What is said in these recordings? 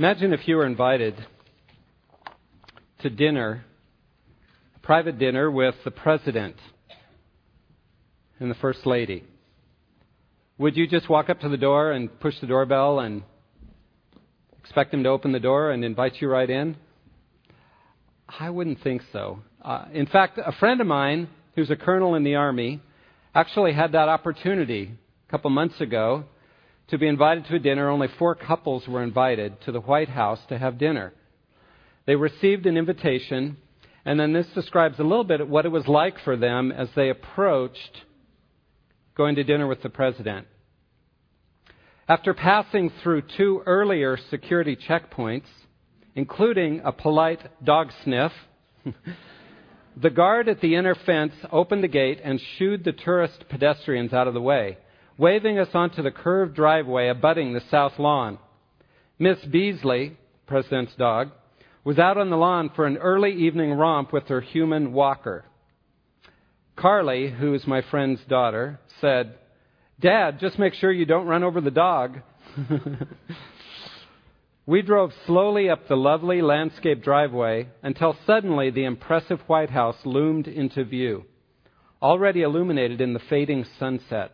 Imagine if you were invited to dinner, a private dinner with the president and the first lady. Would you just walk up to the door and push the doorbell and expect him to open the door and invite you right in? I wouldn't think so. Uh, in fact, a friend of mine who's a colonel in the Army actually had that opportunity a couple months ago to be invited to a dinner. Only four couples were invited to the White House to have dinner. They received an invitation, and then this describes a little bit of what it was like for them as they approached going to dinner with the president. After passing through two earlier security checkpoints, including a polite dog sniff, the guard at the inner fence opened the gate and shooed the tourist pedestrians out of the way waving us onto the curved driveway abutting the south lawn. Miss Beazley, President's dog, was out on the lawn for an early evening romp with her human walker. Carly, who is my friend's daughter, said, Dad, just make sure you don't run over the dog. we drove slowly up the lovely landscape driveway until suddenly the impressive White House loomed into view, already illuminated in the fading sunset.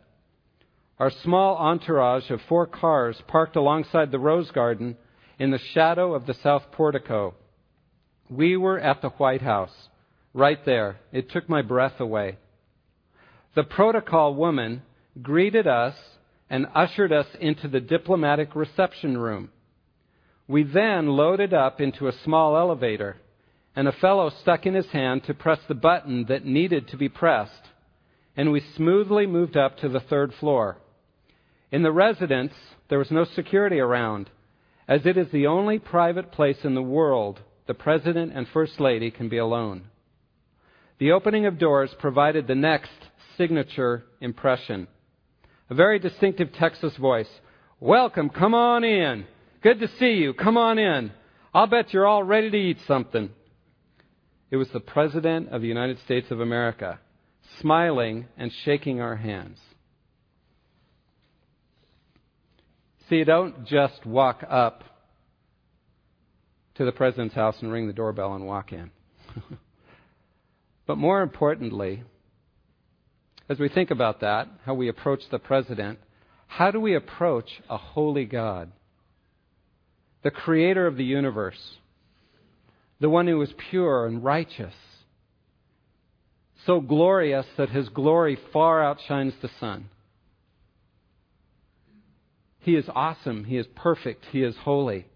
Our small entourage of four cars parked alongside the rose garden in the shadow of the south portico. We were at the White House, right there. It took my breath away. The protocol woman greeted us and ushered us into the diplomatic reception room. We then loaded up into a small elevator, and a fellow stuck in his hand to press the button that needed to be pressed, and we smoothly moved up to the third floor. In the residence, there was no security around, as it is the only private place in the world the President and First Lady can be alone. The opening of doors provided the next signature impression. A very distinctive Texas voice. Welcome, come on in. Good to see you. Come on in. I'll bet you're all ready to eat something. It was the President of the United States of America, smiling and shaking our hands. See, you don't just walk up to the president's house and ring the doorbell and walk in. but more importantly, as we think about that, how we approach the president, how do we approach a holy God? The creator of the universe, the one who is pure and righteous, so glorious that his glory far outshines the sun. He is awesome. He is perfect. He is holy.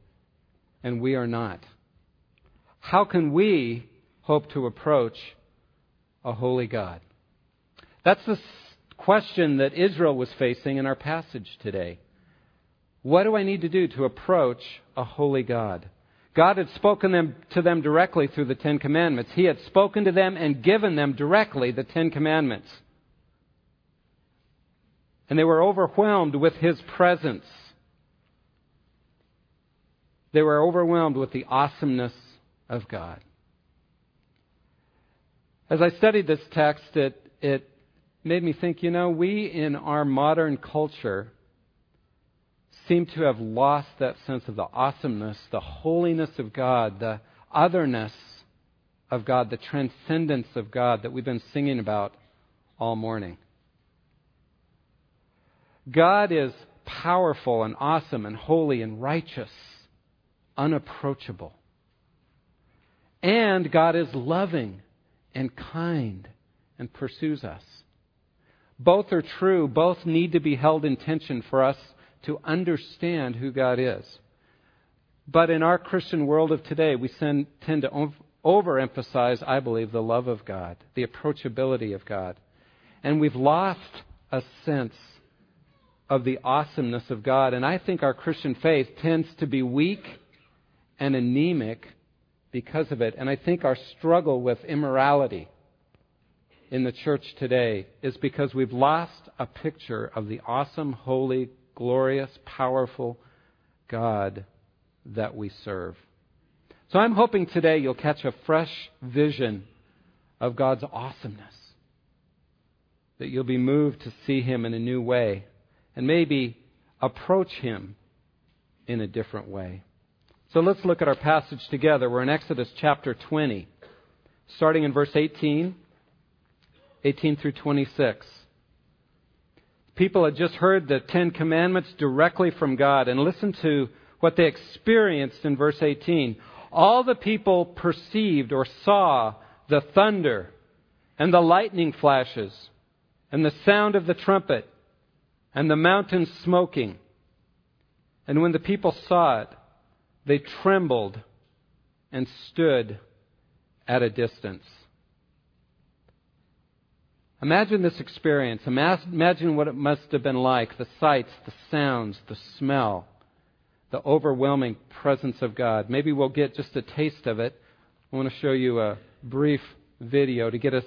And we are not. How can we hope to approach a holy God? That's the question that Israel was facing in our passage today. What do I need to do to approach a holy God? God had spoken them, to them directly through the Ten Commandments. He had spoken to them and given them directly the Ten Commandments and they were overwhelmed with his presence. They were overwhelmed with the awesomeness of God. As I studied this text, it, it made me think, you know, we in our modern culture seem to have lost that sense of the awesomeness, the holiness of God, the otherness of God, the transcendence of God that we've been singing about all morning. God is powerful and awesome and holy and righteous, unapproachable. And God is loving and kind and pursues us. Both are true. Both need to be held in tension for us to understand who God is. But in our Christian world of today, we tend to overemphasize, I believe, the love of God, the approachability of God. And we've lost a sense of the awesomeness of God. And I think our Christian faith tends to be weak and anemic because of it. And I think our struggle with immorality in the church today is because we've lost a picture of the awesome, holy, glorious, powerful God that we serve. So I'm hoping today you'll catch a fresh vision of God's awesomeness, that you'll be moved to see Him in a new way and maybe approach Him in a different way. So let's look at our passage together. We're in Exodus chapter 20, starting in verse 18, 18 through 26. People had just heard the Ten Commandments directly from God, and listen to what they experienced in verse 18. All the people perceived or saw the thunder and the lightning flashes and the sound of the trumpet and the mountain smoking. And when the people saw it, they trembled and stood at a distance. Imagine this experience. Imagine what it must have been like the sights, the sounds, the smell, the overwhelming presence of God. Maybe we'll get just a taste of it. I want to show you a brief video to get a,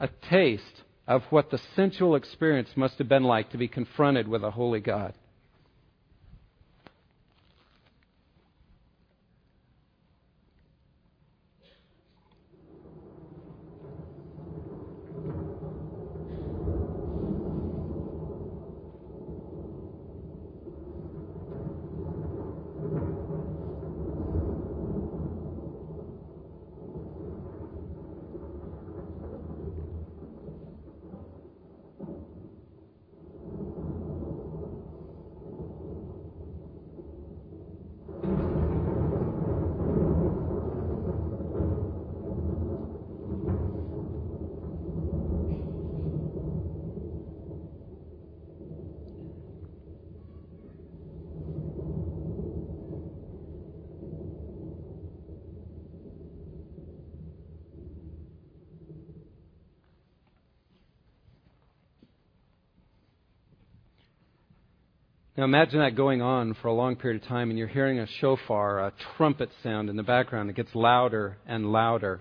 a taste of what the sensual experience must have been like to be confronted with a holy God. Now imagine that going on for a long period of time and you're hearing a shofar, a trumpet sound in the background. It gets louder and louder.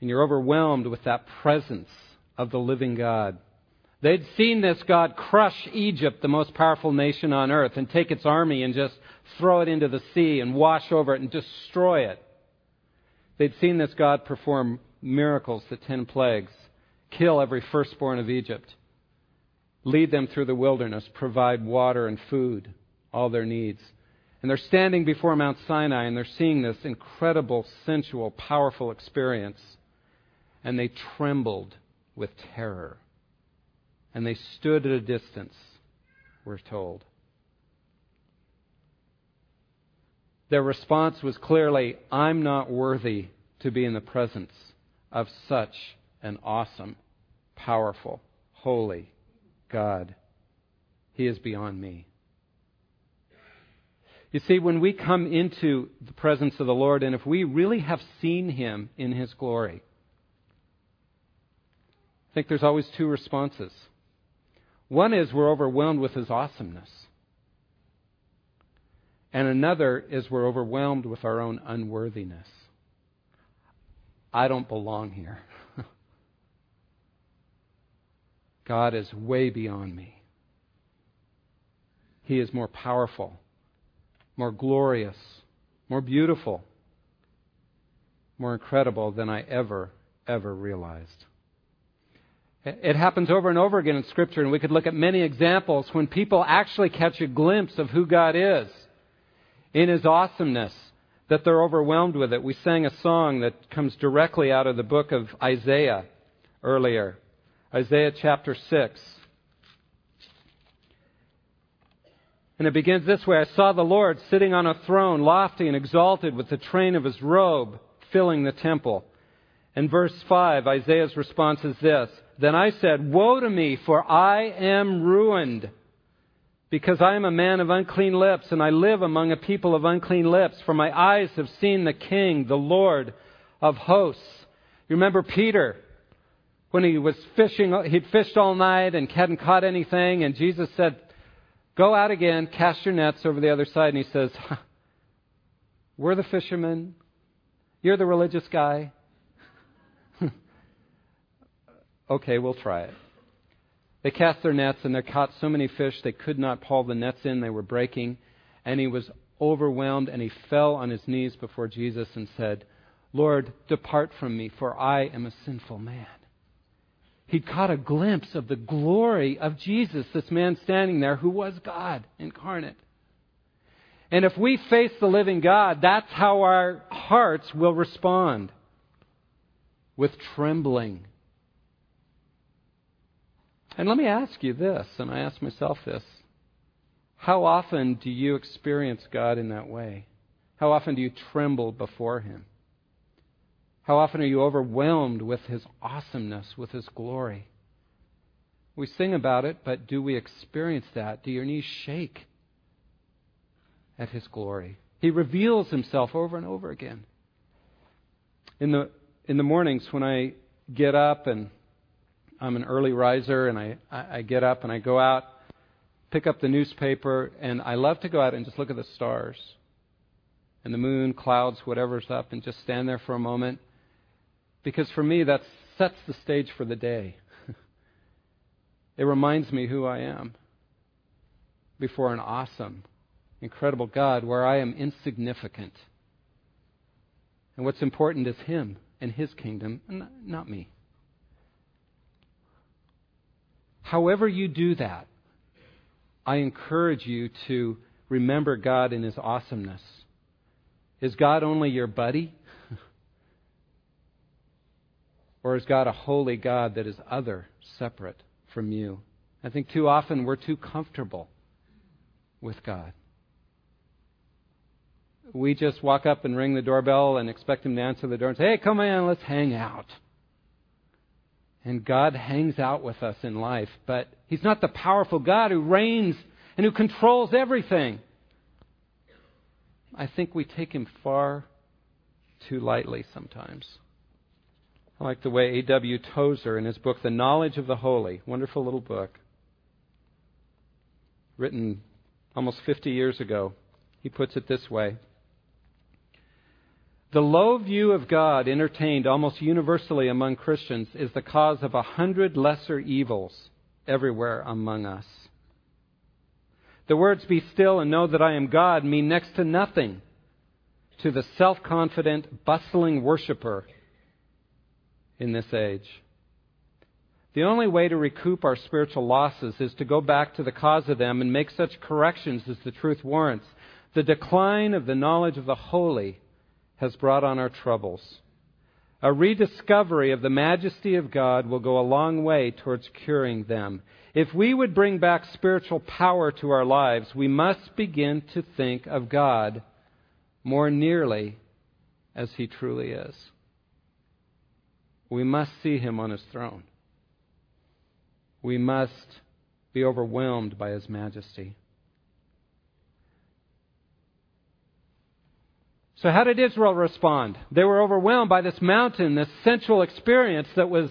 And you're overwhelmed with that presence of the living God. They'd seen this God crush Egypt, the most powerful nation on earth, and take its army and just throw it into the sea and wash over it and destroy it. They'd seen this God perform miracles, the ten plagues, kill every firstborn of Egypt lead them through the wilderness, provide water and food, all their needs. And they're standing before Mount Sinai and they're seeing this incredible, sensual, powerful experience. And they trembled with terror. And they stood at a distance, we're told. Their response was clearly, I'm not worthy to be in the presence of such an awesome, powerful, holy, God. He is beyond me. You see, when we come into the presence of the Lord, and if we really have seen Him in His glory, I think there's always two responses. One is we're overwhelmed with His awesomeness. And another is we're overwhelmed with our own unworthiness. I don't belong here. God is way beyond me. He is more powerful, more glorious, more beautiful, more incredible than I ever, ever realized. It happens over and over again in Scripture, and we could look at many examples when people actually catch a glimpse of who God is in His awesomeness, that they're overwhelmed with it. We sang a song that comes directly out of the book of Isaiah earlier. Isaiah chapter 6. And it begins this way I saw the Lord sitting on a throne, lofty and exalted, with the train of his robe filling the temple. And verse 5, Isaiah's response is this Then I said, Woe to me, for I am ruined, because I am a man of unclean lips, and I live among a people of unclean lips, for my eyes have seen the King, the Lord of hosts. You remember Peter when he was fishing, he'd fished all night and hadn't caught anything, and Jesus said, Go out again, cast your nets over the other side. And he says, We're the fishermen. You're the religious guy. okay, we'll try it. They cast their nets and they caught so many fish they could not haul the nets in. They were breaking. And he was overwhelmed and he fell on his knees before Jesus and said, Lord, depart from me, for I am a sinful man he caught a glimpse of the glory of Jesus, this man standing there who was God incarnate. And if we face the living God, that's how our hearts will respond with trembling. And let me ask you this, and I ask myself this. How often do you experience God in that way? How often do you tremble before Him? How often are you overwhelmed with His awesomeness, with His glory? We sing about it, but do we experience that? Do your knees shake at His glory? He reveals Himself over and over again. In the, in the mornings when I get up and I'm an early riser and I, I get up and I go out, pick up the newspaper, and I love to go out and just look at the stars and the moon, clouds, whatever's up, and just stand there for a moment. Because for me, that sets the stage for the day. it reminds me who I am before an awesome, incredible God where I am insignificant. And what's important is Him and His kingdom, not me. However, you do that, I encourage you to remember God in His awesomeness is God only your buddy? Or is God a holy God that is other, separate from you? I think too often we're too comfortable with God. We just walk up and ring the doorbell and expect Him to answer the door and say, Hey, come in, let's hang out. And God hangs out with us in life, but He's not the powerful God who reigns and who controls everything. I think we take him far too lightly sometimes. I like the way A.W. Tozer, in his book, The Knowledge of the Holy, wonderful little book, written almost 50 years ago, he puts it this way The low view of God entertained almost universally among Christians is the cause of a hundred lesser evils everywhere among us. The words, be still and know that I am God, mean next to nothing to the self confident, bustling worshiper in this age. The only way to recoup our spiritual losses is to go back to the cause of them and make such corrections as the truth warrants. The decline of the knowledge of the holy has brought on our troubles. A rediscovery of the majesty of God will go a long way towards curing them. If we would bring back spiritual power to our lives, we must begin to think of God more nearly as He truly is. We must see Him on His throne. We must be overwhelmed by His majesty. So, how did Israel respond? They were overwhelmed by this mountain, this sensual experience that was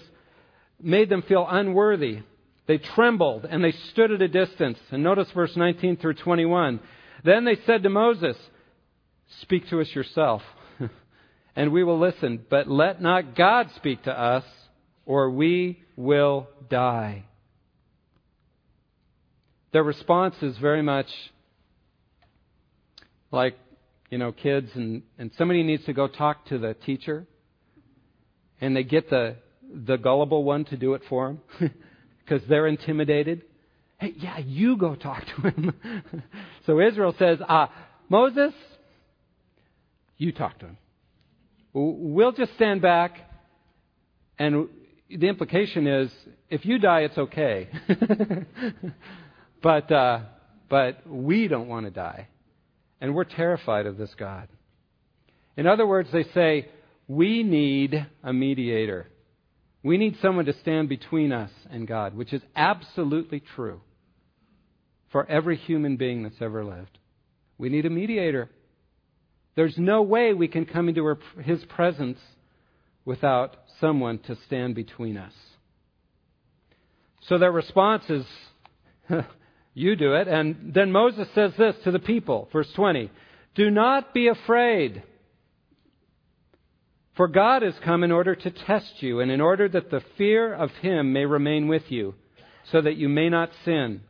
made them feel unworthy. They trembled and they stood at a distance. And notice verse 19 through 21. Then they said to Moses, Speak to us yourself, and we will listen. But let not God speak to us, or we will die. Their response is very much like, you know, kids, and, and somebody needs to go talk to the teacher, and they get the, the gullible one to do it for them. because they're intimidated. Hey, yeah, you go talk to him. so Israel says, uh, Moses, you talk to him. We'll just stand back, and the implication is if you die, it's okay. but, uh, but we don't want to die. And we're terrified of this God. In other words, they say, we need a mediator. We need someone to stand between us and God, which is absolutely true for every human being that's ever lived. We need a mediator. There's no way we can come into his presence without someone to stand between us. So their response is, You do it. And then Moses says this to the people, verse 20 Do not be afraid. For God has come in order to test you, and in order that the fear of Him may remain with you, so that you may not sin.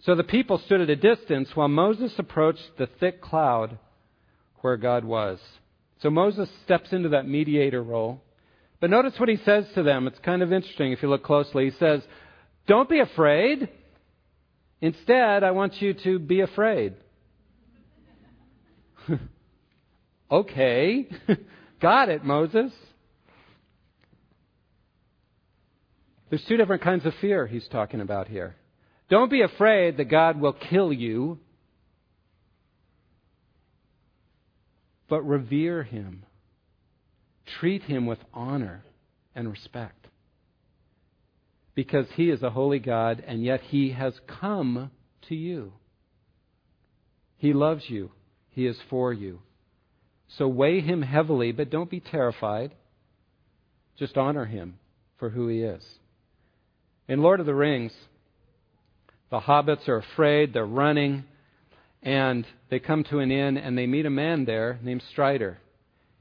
So the people stood at a distance while Moses approached the thick cloud where God was. So Moses steps into that mediator role. But notice what he says to them. It's kind of interesting if you look closely. He says, Don't be afraid. Instead, I want you to be afraid. okay. Got it, Moses. There's two different kinds of fear he's talking about here. Don't be afraid that God will kill you, but revere him. Treat him with honor and respect. Because he is a holy God, and yet he has come to you. He loves you, he is for you. So weigh him heavily, but don't be terrified. Just honor him for who he is. In Lord of the Rings, the hobbits are afraid, they're running, and they come to an inn and they meet a man there named Strider.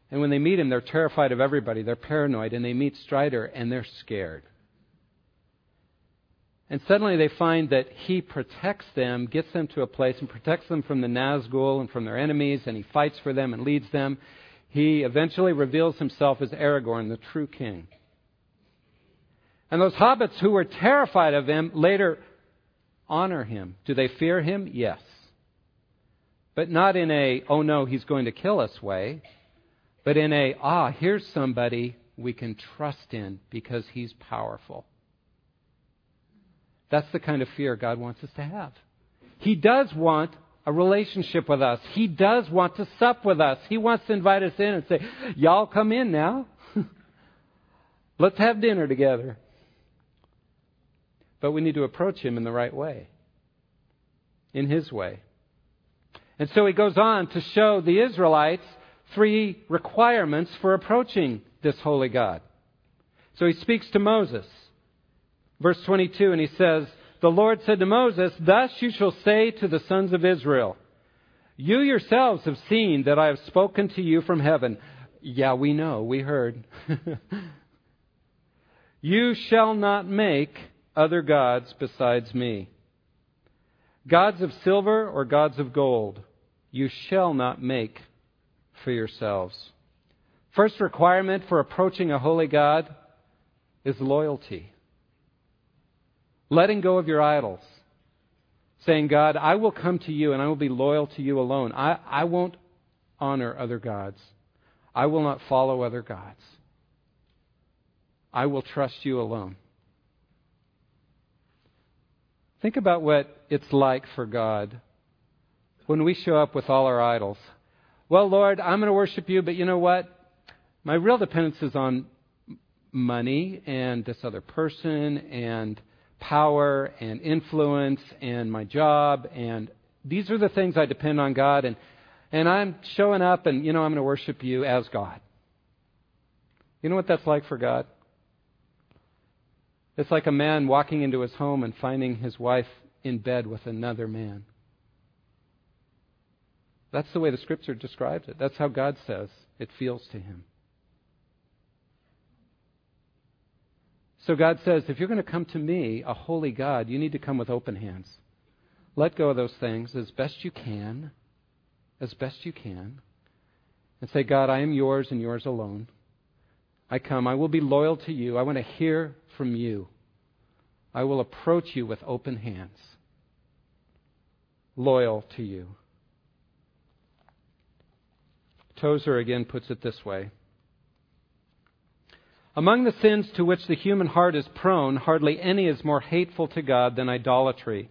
And when they meet him, they're terrified of everybody. They're paranoid, and they meet Strider and they're scared. And suddenly they find that he protects them, gets them to a place, and protects them from the Nazgul and from their enemies, and he fights for them and leads them. He eventually reveals himself as Aragorn, the true king. And those hobbits who were terrified of him later honor him. Do they fear him? Yes. But not in a, oh no, he's going to kill us way, but in a, ah, here's somebody we can trust in because he's powerful. That's the kind of fear God wants us to have. He does want a relationship with us. He does want to sup with us. He wants to invite us in and say, Y'all come in now. Let's have dinner together. But we need to approach Him in the right way, in His way. And so he goes on to show the Israelites three requirements for approaching this holy God. So he speaks to Moses verse 22, and he says, The Lord said to Moses, Thus you shall say to the sons of Israel, You yourselves have seen that I have spoken to you from heaven. Yeah, we know, we heard. you shall not make other gods besides me. Gods of silver or gods of gold, you shall not make for yourselves. First requirement for approaching a holy God is loyalty letting go of your idols, saying, God, I will come to you and I will be loyal to you alone. I, I won't honor other gods. I will not follow other gods. I will trust you alone. Think about what it's like for God when we show up with all our idols. Well, Lord, I'm going to worship you, but you know what? My real dependence is on money and this other person and power and influence and my job and these are the things I depend on God and and I'm showing up and you know I'm going to worship you as God. You know what that's like for God? It's like a man walking into his home and finding his wife in bed with another man. That's the way the scripture describes it. That's how God says it feels to him. So God says, if you're going to come to me, a holy God, you need to come with open hands. Let go of those things as best you can, as best you can, and say, God, I am yours and yours alone. I come. I will be loyal to you. I want to hear from you. I will approach you with open hands, loyal to you. Tozer again puts it this way. Among the sins to which the human heart is prone, hardly any is more hateful to God than idolatry.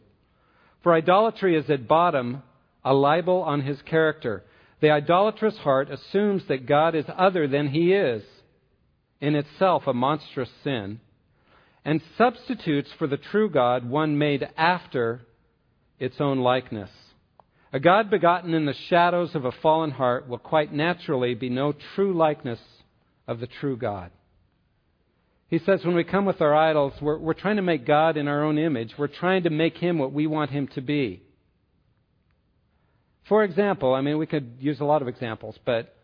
For idolatry is at bottom a libel on his character. The idolatrous heart assumes that God is other than he is, in itself a monstrous sin, and substitutes for the true God one made after its own likeness. A God begotten in the shadows of a fallen heart will quite naturally be no true likeness of the true God. He says when we come with our idols, we're, we're trying to make God in our own image. We're trying to make him what we want him to be. For example, I mean, we could use a lot of examples, but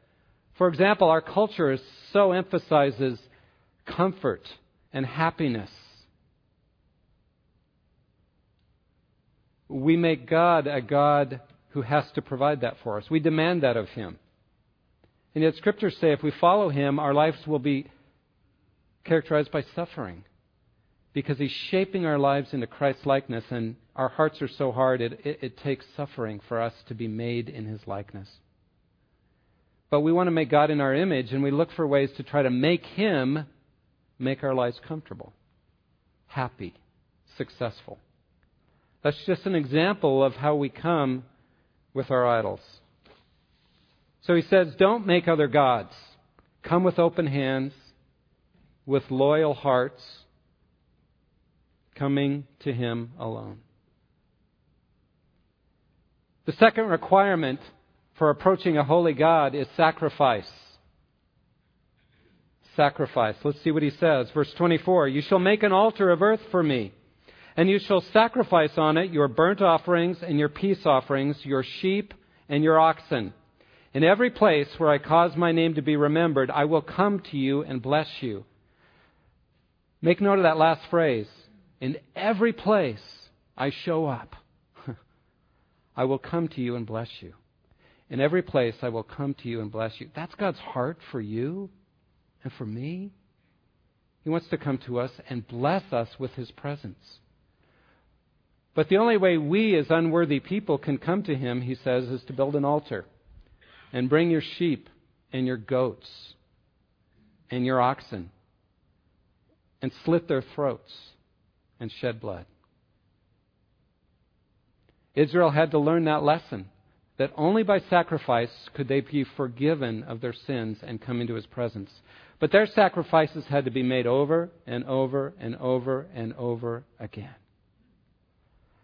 for example, our culture so emphasizes comfort and happiness. We make God a God who has to provide that for us. We demand that of Him. And yet, Scriptures say if we follow Him, our lives will be characterized by suffering because he's shaping our lives into Christ's likeness, and our hearts are so hard, it, it, it, takes suffering for us to be made in his likeness. But we want to make God in our image, and we look for ways to try to make Him make our lives comfortable, happy, successful. That's just an example of how we come with our idols. So he says, Don't make other gods. Come with open hands, with loyal hearts, coming to him alone. The second requirement for approaching a holy God is sacrifice. Sacrifice. Let's see what he says. Verse 24 You shall make an altar of earth for me, and you shall sacrifice on it your burnt offerings and your peace offerings, your sheep and your oxen. In every place where I cause my name to be remembered, I will come to you and bless you. Make note of that last phrase. In every place I show up, I will come to you and bless you. In every place I will come to you and bless you. That's God's heart for you and for me. He wants to come to us and bless us with His presence. But the only way we, as unworthy people, can come to Him, he says, is to build an altar and bring your sheep and your goats and your oxen and slit their throats and shed blood. Israel had to learn that lesson that only by sacrifice could they be forgiven of their sins and come into his presence. But their sacrifices had to be made over and over and over and over again.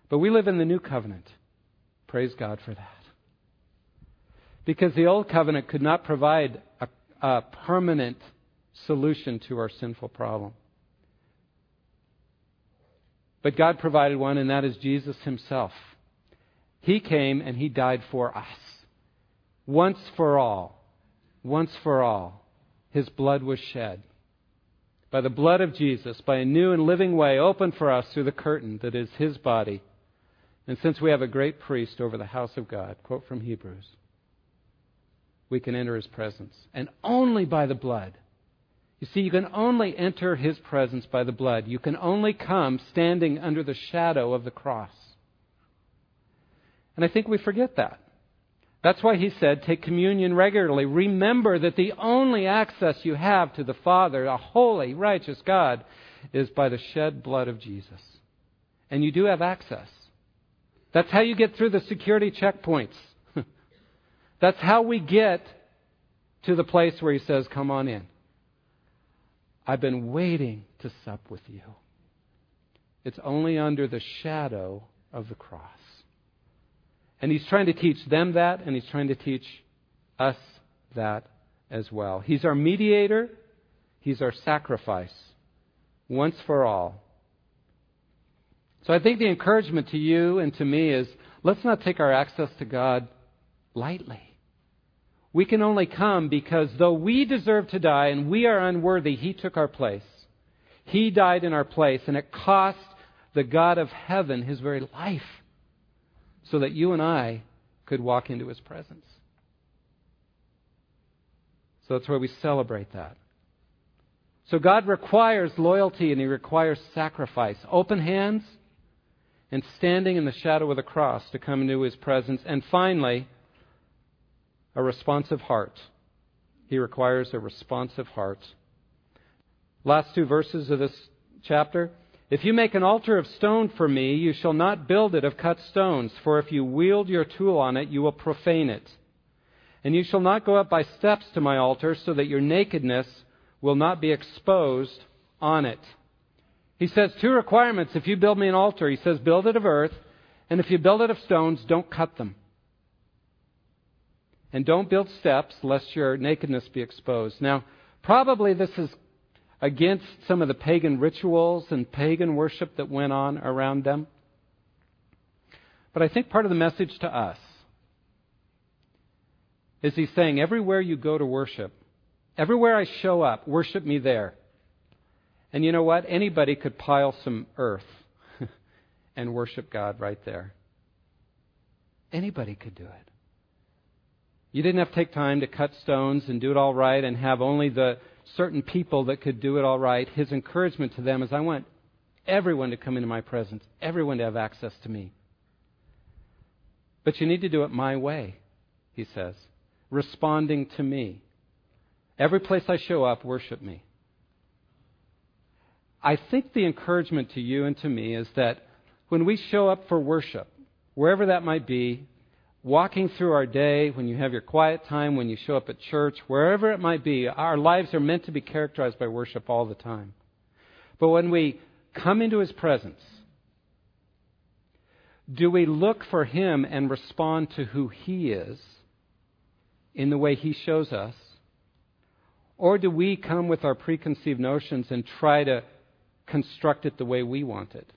But we live in the new covenant. Praise God for that. Because the old covenant could not provide a, a permanent solution to our sinful problem. But God provided one, and that is Jesus Himself. He came and He died for us. Once for all. Once for all. His blood was shed. By the blood of Jesus, by a new and living way opened for us through the curtain that is His body. And since we have a great priest over the house of God, quote from Hebrews we can enter his presence. And only by the blood. You see, you can only enter his presence by the blood. You can only come standing under the shadow of the cross. And I think we forget that. That's why he said, take communion regularly. Remember that the only access you have to the Father, a holy, righteous God, is by the shed blood of Jesus. And you do have access. That's how you get through the security checkpoints. That's how we get to the place where he says, Come on in. I've been waiting to sup with you. It's only under the shadow of the cross. And he's trying to teach them that, and he's trying to teach us that as well. He's our mediator, he's our sacrifice, once for all. So I think the encouragement to you and to me is let's not take our access to God lightly. We can only come because though we deserve to die and we are unworthy, He took our place. He died in our place, and it cost the God of heaven His very life so that you and I could walk into His presence. So that's why we celebrate that. So God requires loyalty and He requires sacrifice. Open hands and standing in the shadow of the cross to come into His presence. And finally, a responsive heart. He requires a responsive heart. Last two verses of this chapter. If you make an altar of stone for me, you shall not build it of cut stones, for if you wield your tool on it, you will profane it. And you shall not go up by steps to my altar, so that your nakedness will not be exposed on it. He says two requirements. If you build me an altar, he says, build it of earth, and if you build it of stones, don't cut them. And don't build steps lest your nakedness be exposed. Now, probably this is against some of the pagan rituals and pagan worship that went on around them. But I think part of the message to us is he's saying, everywhere you go to worship, everywhere I show up, worship me there. And you know what? Anybody could pile some earth and worship God right there. Anybody could do it. You didn't have to take time to cut stones and do it all right and have only the certain people that could do it all right. His encouragement to them is I want everyone to come into my presence, everyone to have access to me. But you need to do it my way, he says. responding to me. Every place I show up, worship me. I think the encouragement to you and to me is that when we show up for worship, wherever that might be, walking through our day, when you have your quiet time, when you show up at church, wherever it might be, our lives are meant to be characterized by worship all the time. But when we come into His presence, do we look for Him and respond to who He is in the way He shows us? Or do we come with our preconceived notions and try to construct it the way we want it?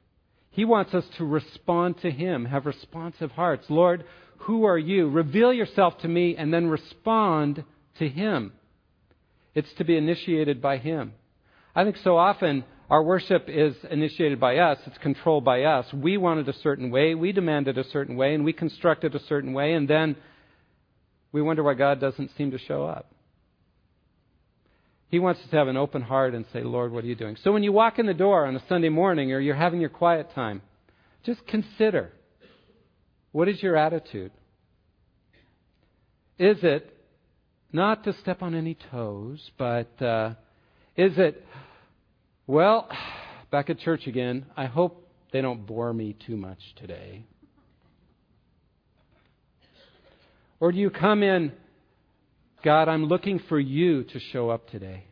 He wants us to respond to Him, have responsive hearts. Lord, who are you? Reveal yourself to me and then respond to Him. It's to be initiated by Him. I think so often our worship is initiated by us, it's controlled by us. We want it a certain way, we demand it a certain way, and we construct it a certain way, and then we wonder why God doesn't seem to show up. He wants us to have an open heart and say, Lord, what are you doing? So when you walk in the door on a Sunday morning or you're having your quiet time, just consider what is your attitude? Is it not to step on any toes, but uh, is it, well, back at church again. I hope they don't bore me too much today. Or do you come in God, I'm looking for you to show up today.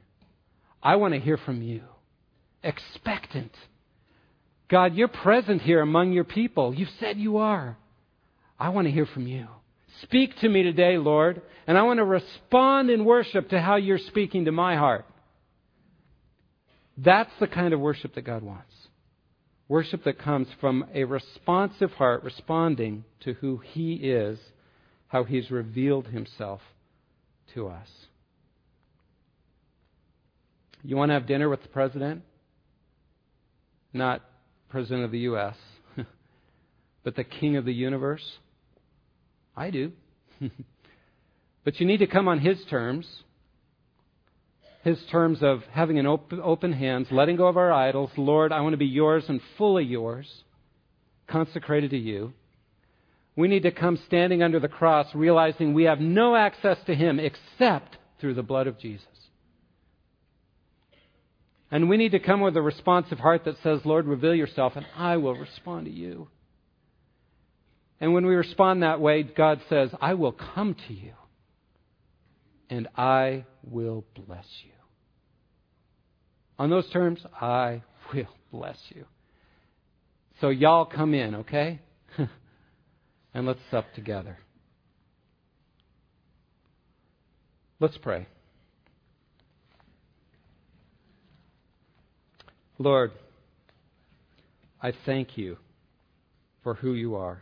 I want to hear from you. Expectant. God, you're present here among your people. You've said you are. I want to hear from you. Speak to me today, Lord, and I want to respond in worship to how you're speaking to my heart. That's the kind of worship that God wants. Worship that comes from a responsive heart responding to who He is, how He's revealed Himself to us. You want to have dinner with the president? Not president of the U.S., but the king of the universe? I do. but you need to come on his terms. His terms of having an open, open hands, letting go of our idols. Lord, I want to be yours and fully yours, consecrated to you. We need to come standing under the cross, realizing we have no access to Him except through the blood of Jesus. And we need to come with a responsive heart that says, Lord, reveal yourself, and I will respond to you. And when we respond that way, God says, I will come to you, and I will bless you. On those terms, I will bless you. So, y'all come in, okay? And let's sup together. Let's pray. Lord, I thank you for who you are.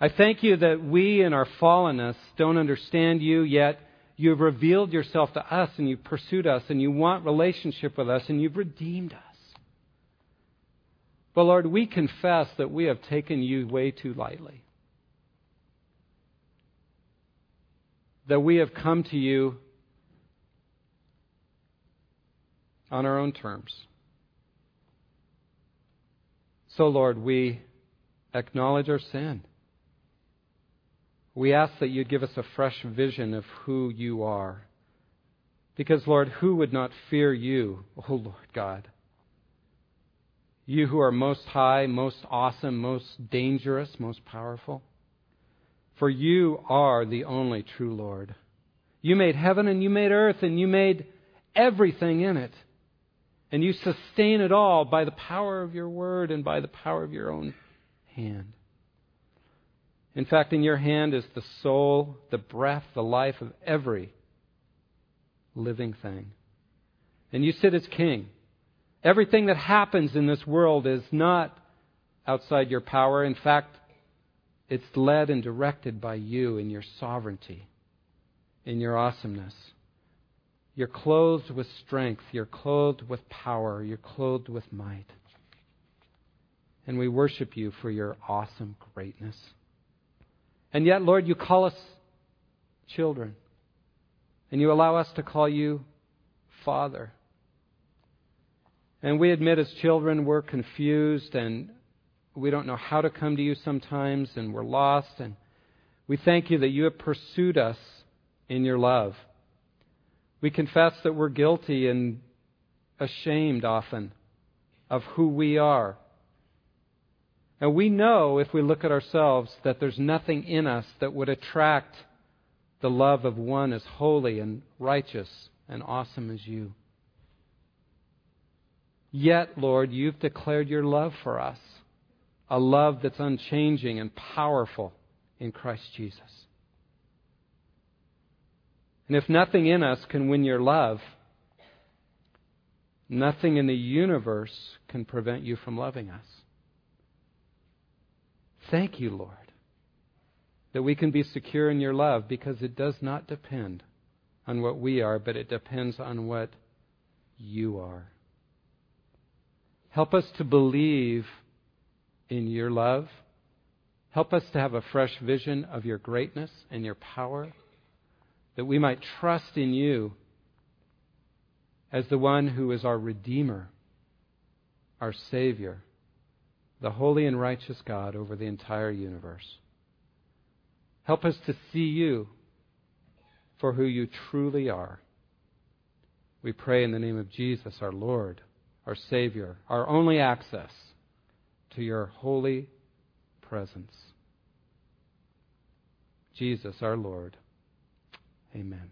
I thank you that we in our fallenness don't understand you, yet you have revealed yourself to us and you've pursued us and you want relationship with us and you've redeemed us. But Lord, we confess that we have taken you way too lightly. That we have come to you on our own terms. So, Lord, we acknowledge our sin. We ask that you'd give us a fresh vision of who you are. Because, Lord, who would not fear you, O oh Lord God? You who are most high, most awesome, most dangerous, most powerful. For you are the only true Lord. You made heaven and you made earth and you made everything in it. And you sustain it all by the power of your word and by the power of your own hand. In fact, in your hand is the soul, the breath, the life of every living thing. And you sit as king. Everything that happens in this world is not outside your power. In fact, it's led and directed by you in your sovereignty, in your awesomeness. You're clothed with strength. You're clothed with power. You're clothed with might. And we worship you for your awesome greatness. And yet, Lord, you call us children. And you allow us to call you Father. And we admit as children we're confused and we don't know how to come to you sometimes and we're lost and We thank you that you have pursued us in your love. We confess that we're guilty and ashamed often of who we are. And we know, if we look at ourselves, that there's nothing in us that would attract the love of one as holy and righteous and awesome as you. Yet, Lord, you've declared your love for us, a love that's unchanging and powerful in Christ Jesus. And if nothing in us can win your love, nothing in the universe can prevent you from loving us. Thank you, Lord, that we can be secure in your love because it does not depend on what we are, but it depends on what you are. Help us to believe in your love. Help us to have a fresh vision of your greatness and your power, that we might trust in you as the one who is our Redeemer, our Savior, the holy and righteous God over the entire universe. Help us to see you for who you truly are. We pray in the name of Jesus, our Lord, our Savior, our only access to your holy presence. Jesus, our Lord. Amen.